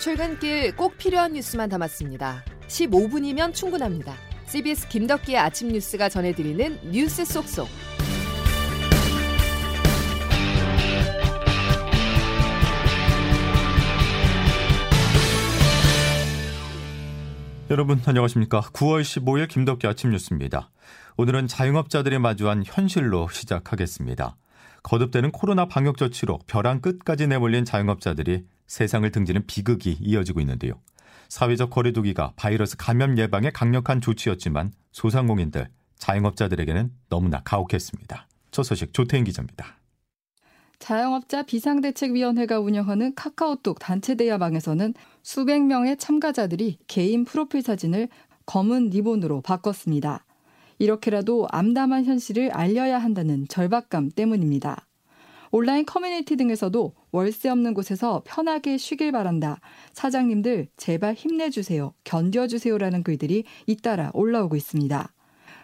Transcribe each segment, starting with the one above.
출근길 꼭 필요한 뉴스만 담았습니다. 15분이면 충분합니다. CBS 김덕기의 아침 뉴스가 전해드리는 뉴스 속속. 여러분 안녕하십니까? 9월 15일 김덕기 아침 뉴스입니다. 오늘은 자영업자들이 마주한 현실로 시작하겠습니다. 거듭되는 코로나 방역 조치로 벼랑 끝까지 내몰린 자영업자들이 세상을 등지는 비극이 이어지고 있는데요. 사회적 거리두기가 바이러스 감염 예방에 강력한 조치였지만 소상공인들, 자영업자들에게는 너무나 가혹했습니다. 첫 소식 조태인 기자입니다. 자영업자 비상대책위원회가 운영하는 카카오톡 단체 대화방에서는 수백 명의 참가자들이 개인 프로필 사진을 검은 리본으로 바꿨습니다. 이렇게라도 암담한 현실을 알려야 한다는 절박감 때문입니다. 온라인 커뮤니티 등에서도 월세 없는 곳에서 편하게 쉬길 바란다. 사장님들 제발 힘내주세요. 견뎌주세요라는 글들이 잇따라 올라오고 있습니다.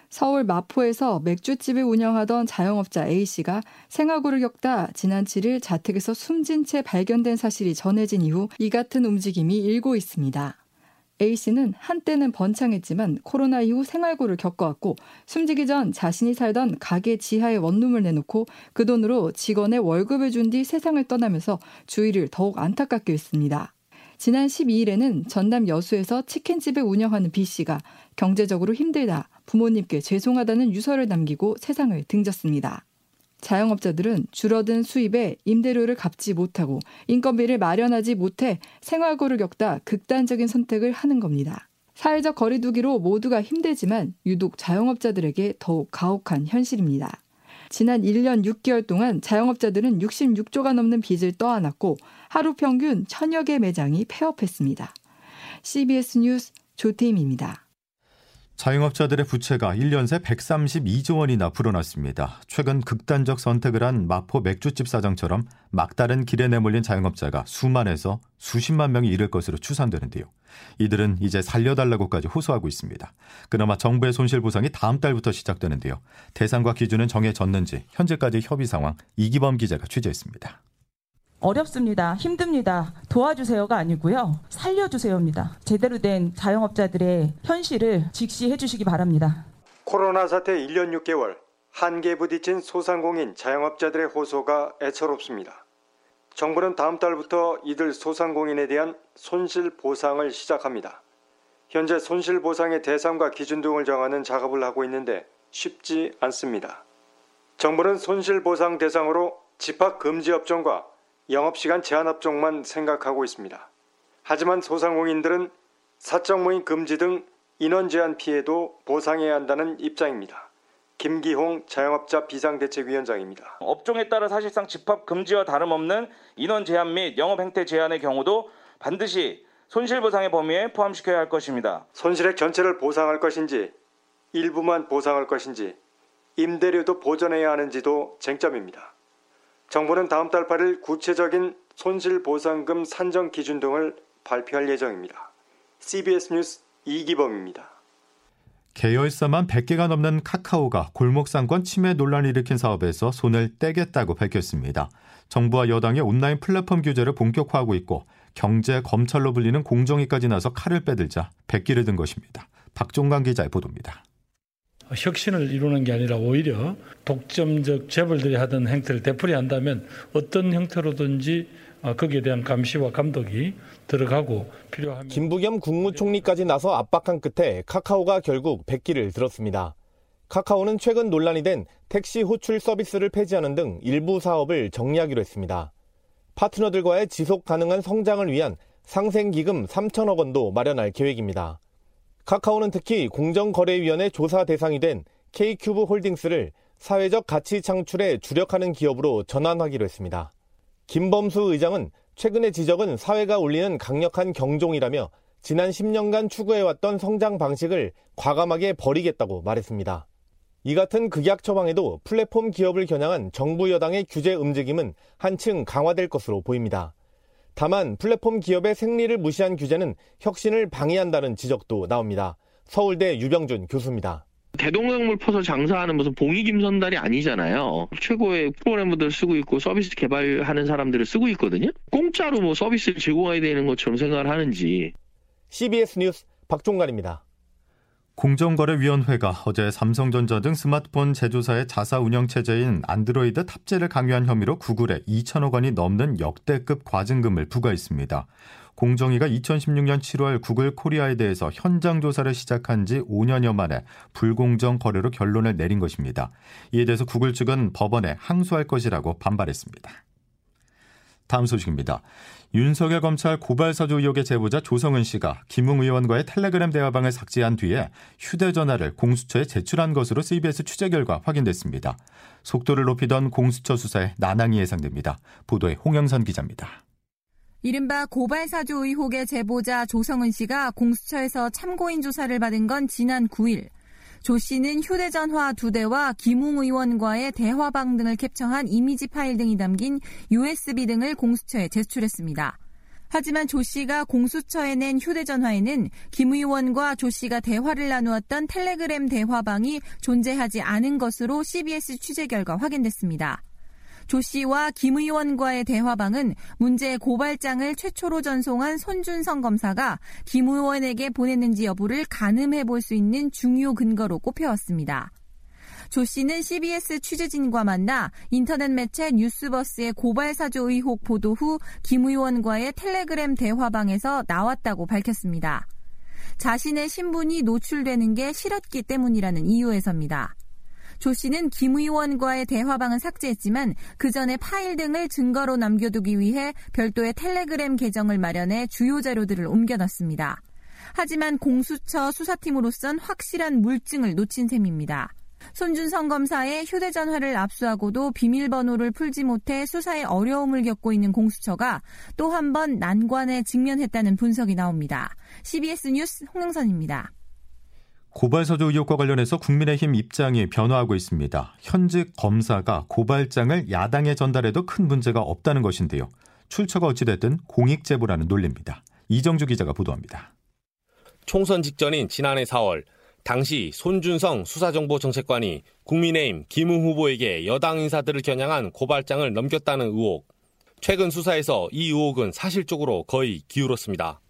서울 마포에서 맥주집을 운영하던 자영업자 A씨가 생화고를 겪다 지난 7일 자택에서 숨진 채 발견된 사실이 전해진 이후 이 같은 움직임이 일고 있습니다. A씨는 한때는 번창했지만 코로나 이후 생활고를 겪어왔고 숨지기 전 자신이 살던 가게 지하에 원룸을 내놓고 그 돈으로 직원의 월급을 준 뒤 세상을 떠나면서 주위를 더욱 안타깝게 했습니다. 지난 12일에는 전남 여수에서 치킨집을 운영하는 B씨가 경제적으로 힘들다, 부모님께 죄송하다는 유서를 남기고 세상을 등졌습니다. 자영업자들은 줄어든 수입에 임대료를 갚지 못하고 인건비를 마련하지 못해 생활고를 겪다 극단적인 선택을 하는 겁니다. 사회적 거리두기로 모두가 힘들지만 유독 자영업자들에게 더욱 가혹한 현실입니다. 지난 1년 6개월 동안 자영업자들은 66조가 넘는 빚을 떠안았고 하루 평균 천여 개 매장이 폐업했습니다. CBS 뉴스 조태임입니다. 자영업자들의 부채가 1년 새 132조 원이나 불어났습니다. 최근 극단적 선택을 한 마포 맥주집 사장처럼 막다른 길에 내몰린 자영업자가 수만에서 수십만 명이 이를 것으로 추산되는데요. 이들은 이제 살려달라고까지 호소하고 있습니다. 그나마 정부의 손실 보상이 다음 달부터 시작되는데요. 대상과 기준은 정해졌는지 현재까지 협의 상황 이기범 기자가 취재했습니다. 어렵습니다. 힘듭니다. 도와주세요가 아니고요. 살려주세요입니다. 제대로 된 자영업자들의 현실을 직시해 주시기 바랍니다. 코로나 사태 1년 6개월 한계에 부딪힌 소상공인 자영업자들의 호소가 애처롭습니다. 정부는 다음 달부터 이들 소상공인에 대한 손실 보상을 시작합니다. 현재 손실 보상의 대상과 기준 등을 정하는 작업을 하고 있는데 쉽지 않습니다. 정부는 손실 보상 대상으로 집합 금지 업종과 영업시간 제한 업종만 생각하고 있습니다. 하지만 소상공인들은 사적 모임 금지 등 인원 제한 피해도 보상해야 한다는 입장입니다. 김기홍 자영업자 비상대책위원장입니다. 업종에 따라 사실상 집합 금지와 다름없는 인원 제한 및 영업 행태 제한의 경우도 반드시 손실 보상의 범위에 포함시켜야 할 것입니다. 손실액 전체를 보상할 것인지 일부만 보상할 것인지 임대료도 보전해야 하는지도 쟁점입니다. 정부는 다음 달 8일 구체적인 손실보상금 산정 기준 등을 발표할 예정입니다. CBS 뉴스 이기범입니다. 계열사만 100개가 넘는 카카오가 골목상권 침해 논란을 일으킨 사업에서 손을 떼겠다고 밝혔습니다. 정부와 여당의 온라인 플랫폼 규제를 본격화하고 있고 경제 검찰로 불리는 공정위까지 나서 칼을 빼들자 백기를 든 것입니다. 박종강 기자의 보도입니다. 혁신을 이루는 게 아니라 오히려 독점적 재벌들이 하던 행태를 되풀이한다면 어떤 형태로든지 거기에 대한 감시와 감독이 들어가고 필요하면 김부겸 국무총리까지 나서 압박한 끝에 카카오가 결국 백기를 들었습니다. 카카오는 최근 논란이 된 택시 호출 서비스를 폐지하는 등 일부 사업을 정리하기로 했습니다. 파트너들과의 지속 가능한 성장을 위한 상생기금 3천억 원도 마련할 계획입니다. 카카오는 특히 공정거래위원회 조사 대상이 된 K큐브 홀딩스를 사회적 가치 창출에 주력하는 기업으로 전환하기로 했습니다. 김범수 의장은 최근의 지적은 사회가 올리는 강력한 경종이라며 지난 10년간 추구해왔던 성장 방식을 과감하게 버리겠다고 말했습니다. 이 같은 극약 처방에도 플랫폼 기업을 겨냥한 정부 여당의 규제 움직임은 한층 강화될 것으로 보입니다. 다만 플랫폼 기업의 생리를 무시한 규제는 혁신을 방해한다는 지적도 나옵니다. 서울대 유병준 교수입니다. 대동강물 퍼서 장사하는 무슨 봉이 김선달이 아니잖아요. 최고의 프로그래머들 쓰고 있고 서비스 개발하는 사람들을 쓰고 있거든요. 공짜로 뭐 서비스를 제공해야 되는 것처럼 생각을 하는지. CBS 뉴스 박종관입니다. 공정거래위원회가 어제 삼성전자 등 스마트폰 제조사의 자사 운영 체제인 안드로이드 탑재를 강요한 혐의로 구글에 2천억 원이 넘는 역대급 과징금을 부과했습니다. 공정위가 2016년 7월 구글 코리아에 대해서 현장 조사를 시작한 지 5년여 만에 불공정 거래로 결론을 내린 것입니다. 이에 대해서 구글 측은 법원에 항소할 것이라고 반발했습니다. 다음 소식입니다. 윤석열 검찰 고발사주 의혹의 제보자 조성은 씨가 김웅 의원과의 텔레그램 대화방을 삭제한 뒤에 휴대전화를 공수처에 제출한 것으로 CBS 취재 결과 확인됐습니다. 속도를 높이던 공수처 수사에 난항이 예상됩니다. 보도에 홍영선 기자입니다. 이른바 고발사주 의혹의 제보자 조성은 씨가 공수처에서 참고인 조사를 받은 건 지난 9일. 조 씨는 휴대전화 두 대와 김웅 의원과의 대화방 등을 캡처한 이미지 파일 등이 담긴 USB 등을 공수처에 제출했습니다. 하지만 조 씨가 공수처에 낸 휴대전화에는 김 의원과 조 씨가 대화를 나누었던 텔레그램 대화방이 존재하지 않은 것으로 CBS 취재 결과 확인됐습니다. 조 씨와 김 의원과의 대화방은 문제 고발장을 최초로 전송한 손준성 검사가 김 의원에게 보냈는지 여부를 가늠해 볼 수 있는 중요 근거로 꼽혀왔습니다. 조 씨는 CBS 취재진과 만나 인터넷 매체 뉴스버스의 고발사주 의혹 보도 후 김 의원과의 텔레그램 대화방에서 나왔다고 밝혔습니다. 자신의 신분이 노출되는 게 싫었기 때문이라는 이유에서입니다. 조 씨는 김 의원과의 대화방은 삭제했지만 그 전에 파일 등을 증거로 남겨두기 위해 별도의 텔레그램 계정을 마련해 주요 자료들을 옮겨놨습니다. 하지만 공수처 수사팀으로선 확실한 물증을 놓친 셈입니다. 손준성 검사의 휴대전화를 압수하고도 비밀번호를 풀지 못해 수사에 어려움을 겪고 있는 공수처가 또 한 번 난관에 직면했다는 분석이 나옵니다. CBS 뉴스 홍영선입니다. 고발서주 의혹과 관련해서 국민의힘 입장이 변화하고 있습니다. 현직 검사가 고발장을 야당에 전달해도 큰 문제가 없다는 것인데요. 출처가 어찌됐든 공익 제보라는 논리입니다. 이정주 기자가 보도합니다. 총선 직전인 지난해 4월 당시 손준성 수사정보정책관이 국민의힘 김웅 후보에게 여당 인사들을 겨냥한 고발장을 넘겼다는 의혹. 최근 수사에서 이 의혹은 사실적으로 거의 기울었습니다.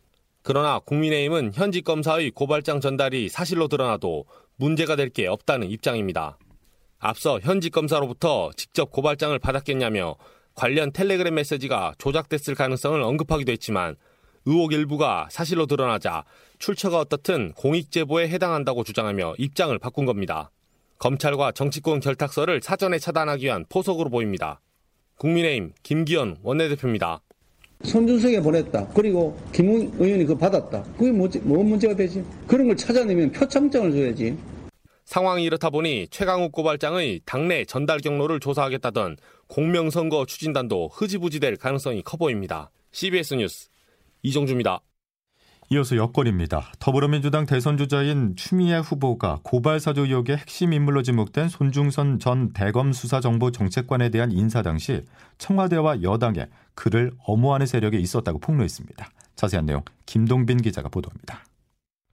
그러나 국민의힘은 현직 검사의 고발장 전달이 사실로 드러나도 문제가 될 게 없다는 입장입니다. 앞서 현직 검사로부터 직접 고발장을 받았겠냐며 관련 텔레그램 메시지가 조작됐을 가능성을 언급하기도 했지만 의혹 일부가 사실로 드러나자 출처가 어떻든 공익 제보에 해당한다고 주장하며 입장을 바꾼 겁니다. 검찰과 정치권 결탁서를 사전에 차단하기 위한 포석으로 보입니다. 국민의힘 김기현 원내대표입니다. 손준석에 보냈다. 그리고 김웅 의원이 그거 받았다. 그게 뭐, 뭐 문제가 되지? 그런 걸 찾아내면 표창장을 줘야지. 상황이 이렇다 보니 최강욱 고발장의 당내 전달 경로를 조사하겠다던 공명선거 추진단도 흐지부지 될 가능성이 커 보입니다. CBS 뉴스 이정주입니다. 이어서 여권입니다. 더불어민주당 대선 주자인 추미애 후보가 고발 사주 의혹의 핵심 인물로 지목된 손중선 전 대검 수사정보 정책관에 대한 인사 당시 청와대와 여당에 그를 엄호하는 세력이 있었다고 폭로했습니다. 자세한 내용 김동빈 기자가 보도합니다.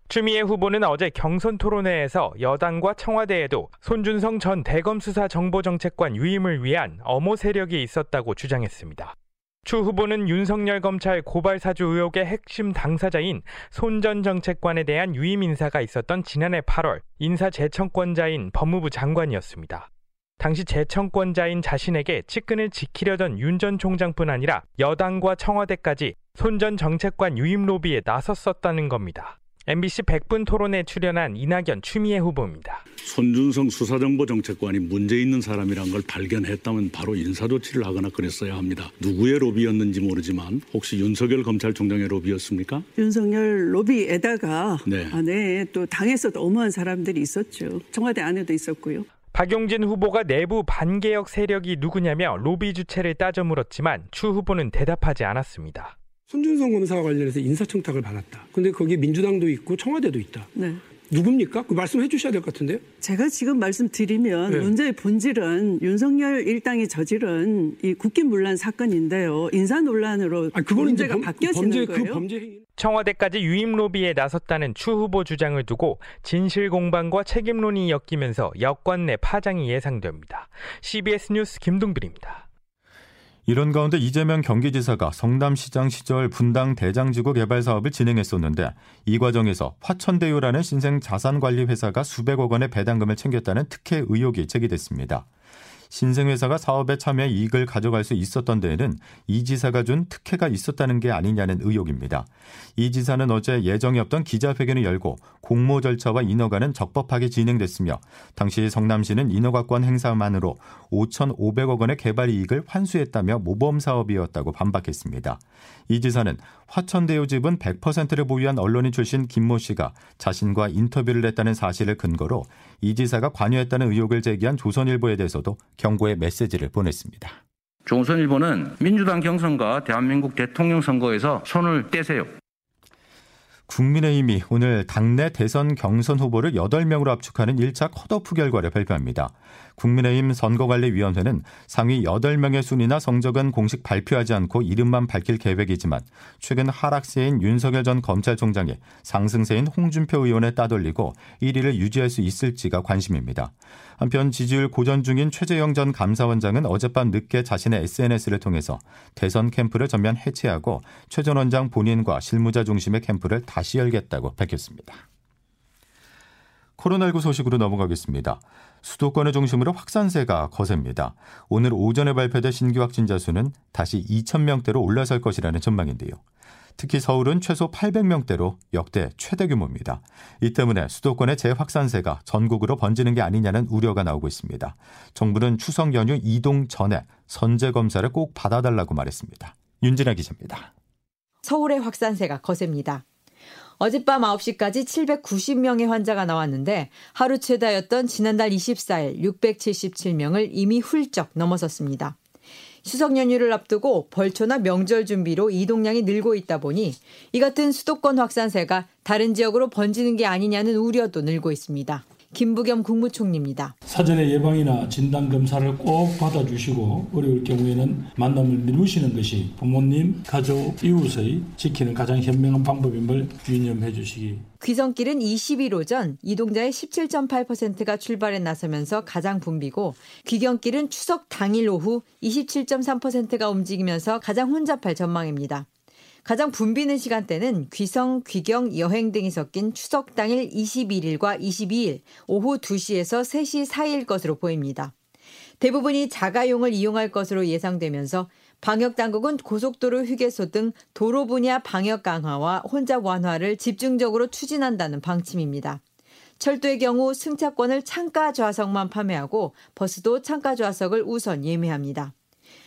추미애 후보는 어제 경선 토론회에서 여당과 청와대에도 손준성 전 대검 수사 정보정책관 유임을 위한 엄호 세력이 있었다고 주장했습니다. 추 후보는 윤석열 검찰 고발 사주 의혹의 핵심 당사자인 손 전 정책관에 대한 유임 인사가 있었던 지난해 8월 인사 재청권자인 법무부 장관이었습니다. 당시 재청권자인 자신에게 측근을 지키려던 윤 전 총장뿐 아니라 여당과 청와대까지 손 전 정책관 유임 로비에 나섰었다는 겁니다. MBC 100분 토론에 출연한 이낙연 추미애 후보입니다. 손준성 수사정보정책관이 문제 있는 사람이란 걸 발견했다면 바로 인사조치를 하거나 그랬어야 합니다. 누구의 로비였는지 모르지만 혹시 윤석열 검찰총장의 로비였습니까? 윤석열 로비에다가 네. 안에 또 당에서도 어마한 사람들이 있었죠. 청와대 안에도 있었고요. 박용진 후보가 내부 반개혁 세력이 누구냐며 로비 주체를 따져 물었지만 추 후보는 대답하지 않았습니다. 손준성 검사와 관련해서 인사청탁을 받았다. 근데 거기 민주당도 있고 청와대도 있다. 네. 누굽니까? 그 말씀해 주셔야 될 것 같은데요. 제가 지금 말씀드리면 네. 문제의 본질은 윤석열 일당이 저지른 이 국기문란 사건인데요. 인사 논란으로 아, 문제가 범, 바뀌어지는 범죄, 그 거예요. 그 범죄 행위... 청와대까지 유임 로비에 나섰다는 추 후보 주장을 두고 진실 공방과 책임론이 엮이면서 여권 내 파장이 예상됩니다. CBS 뉴스 김동빈입니다. 이런 가운데 이재명 경기지사가 성남시장 시절 분당 대장지구 개발 사업을 진행했었는데 이 과정에서 화천대유라는 신생 자산관리 회사가 수백억 원의 배당금을 챙겼다는 특혜 의혹이 제기됐습니다. 신생회사가 사업에 참여 이익을 가져갈 수 있었던 데에는 이 지사가 준 특혜가 있었다는 게 아니냐는 의혹입니다. 이 지사는 어제 예정이 없던 기자회견을 열고 공모 절차와 인허가는 적법하게 진행됐으며 당시 성남시는 인허가권 행사만으로 5,500억 원의 개발 이익을 환수했다며 모범 사업이었다고 반박했습니다. 이 지사는 화천대유 집은 100%를 보유한 언론인 출신 김모 씨가 자신과 인터뷰를 했다는 사실을 근거로 이 지사가 관여했다는 의혹을 제기한 조선일보에 대해서도 경고의 메시지를 보냈습니다. 조선일보는 민주당 경선과 대한민국 대통령 선거에서 손을 떼세요. 국민의힘이 오늘 당내 대선 경선 후보를 8명으로 압축하는 1차 컷오프 결과를 발표합니다. 국민의힘 선거관리위원회는 상위 8명의 순위나 성적은 공식 발표하지 않고 이름만 밝힐 계획이지만 최근 하락세인 윤석열 전 검찰총장이 상승세인 홍준표 의원에 따돌리고 1위를 유지할 수 있을지가 관심입니다. 한편 지지율 고전 중인 최재형 전 감사원장은 어젯밤 늦게 자신의 SNS를 통해서 대선 캠프를 전면 해체하고 최 전 원장 본인과 실무자 중심의 캠프를 다시 열겠다고 밝혔습니다. 코로나19 소식으로 넘어가겠습니다. 수도권을 중심으로 확산세가 거셉니다. 오늘 오전에 발표된 신규 확진자 수는 다시 2,000명대로 올라설 것이라는 전망인데요. 특히 서울은 최소 800명대로 역대 최대 규모입니다. 이 때문에 수도권의 재확산세가 전국으로 번지는 게 아니냐는 우려가 나오고 있습니다. 정부는 추석 연휴 이동 전에 선제 검사를 꼭 받아달라고 말했습니다. 윤진아 기자입니다. 서울의 확산세가 거셉니다. 어젯밤 9시까지 790명의 환자가 나왔는데 하루 최다였던 지난달 24일 677명을 이미 훌쩍 넘어섰습니다. 추석 연휴를 앞두고 벌초나 명절 준비로 이동량이 늘고 있다 보니 이 같은 수도권 확산세가 다른 지역으로 번지는 게 아니냐는 우려도 늘고 있습니다. 김부겸 국무총리입니다. 사전에 예방이나 진단 검사를 꼭 받아주시고 어려울 경우에는 만남을 미루시는 것이 부모님, 가족, 이웃의 지키는 가장 현명한 방법임을 유념해 주시기. 귀성길은 20일 오전 이동자의 17.8%가 출발에 나서면서 가장 붐비고 귀경길은 추석 당일 오후 27.3%가 움직이면서 가장 혼잡할 전망입니다. 가장 붐비는 시간대는 귀성, 귀경, 여행 등이 섞인 추석 당일 21일과 22일 오후 2시에서 3시 사이일 것으로 보입니다. 대부분이 자가용을 이용할 것으로 예상되면서 방역 당국은 고속도로 휴게소 등 도로 분야 방역 강화와 혼잡 완화를 집중적으로 추진한다는 방침입니다. 철도의 경우 승차권을 창가 좌석만 판매하고 버스도 창가 좌석을 우선 예매합니다.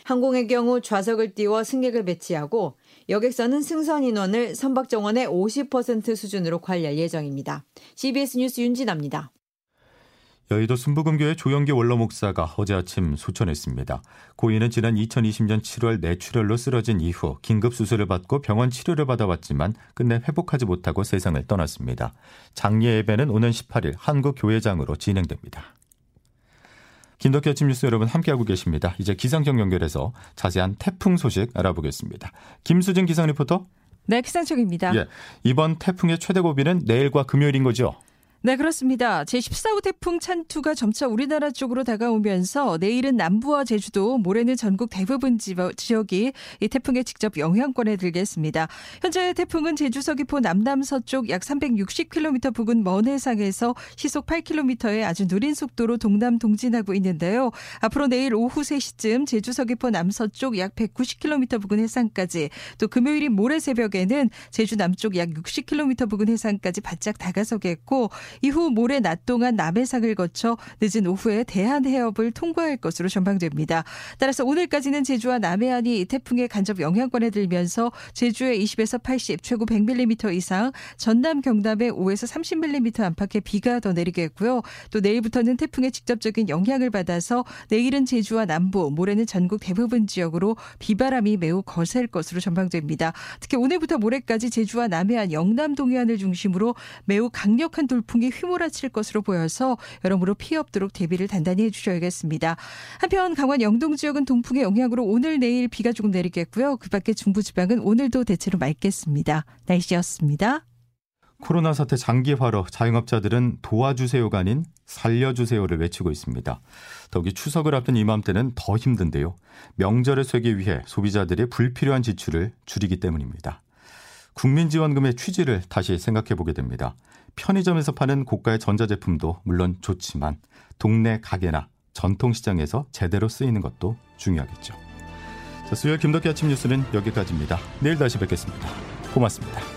항공의 경우 좌석을 띄워 승객을 배치하고 여객선은 승선 인원을 선박 정원의 50% 수준으로 관리할 예정입니다. CBS 뉴스 윤진아입니다. 여의도 순부금교회 조영기 원로 목사가 어제 아침 소천했습니다. 고인은 지난 2020년 7월 뇌출혈로 쓰러진 이후 긴급 수술을 받고 병원 치료를 받아왔지만 끝내 회복하지 못하고 세상을 떠났습니다. 장례 예배는 오는 18일 한국교회장으로 진행됩니다. 김덕기 아침 뉴스 여러분 함께하고 계십니다. 이제 기상청 연결해서 자세한 태풍 소식 알아보겠습니다. 김수진 기상 리포터. 네, 기상청입니다. 예, 이번 태풍의 최대 고비는 내일과 금요일인 거죠? 네, 그렇습니다. 제14호 태풍 찬투가 점차 우리나라 쪽으로 다가오면서 내일은 남부와 제주도, 모레는 전국 대부분 지역이 이 태풍의 직접 영향권에 들겠습니다. 현재 태풍은 제주 서귀포 남남 서쪽 약 360km 부근 먼 해상에서 시속 8km의 아주 느린 속도로 동남 동진하고 있는데요. 앞으로 내일 오후 3시쯤 제주 서귀포 남서쪽 약 190km 부근 해상까지 또 금요일인 모레 새벽에는 제주 남쪽 약 60km 부근 해상까지 바짝 다가서겠고 이후 모레 낮 동안 남해상을 거쳐 늦은 오후에 대한 해협을 통과할 것으로 전망됩니다. 따라서 오늘까지는 제주와 남해안이 태풍의 간접 영향권에 들면서 제주에 20에서 80, 최고 100mm 이상, 전남 경남에 5에서 30mm 안팎의 비가 더 내리겠고요. 또 내일부터는 태풍의 직접적인 영향을 받아서 내일은 제주와 남부, 모레는 전국 대부분 지역으로 비바람이 매우 거셀 것으로 전망됩니다. 특히 오늘부터 모레까지 제주와 남해안, 영남 동해안을 중심으로 매우 강력한 돌풍 돌풍이 휘몰아칠 것으로 보여서 여러모로 피해 없도록 대비를 단단히 해주셔야겠습니다. 한편 강원 영동 지역은 동풍의 영향으로 오늘 내일 비가 조금 내리겠고요. 그밖에 중부지방은 오늘도 대체로 맑겠습니다. 날씨였습니다. 코로나 사태 장기화로 자영업자들은 도와주세요가 아닌 살려주세요를 외치고 있습니다. 더욱이 추석을 앞둔 이맘때는 더 힘든데요. 명절을 쇠기 위해 소비자들의 불필요한 지출을 줄이기 때문입니다. 국민지원금의 취지를 다시 생각해 보게 됩니다. 편의점에서 파는 고가의 전자제품도 물론 좋지만 동네 가게나 전통시장에서 제대로 쓰이는 것도 중요하겠죠. 자, 수요일 김덕기 아침 뉴스는 여기까지입니다. 내일 다시 뵙겠습니다. 고맙습니다.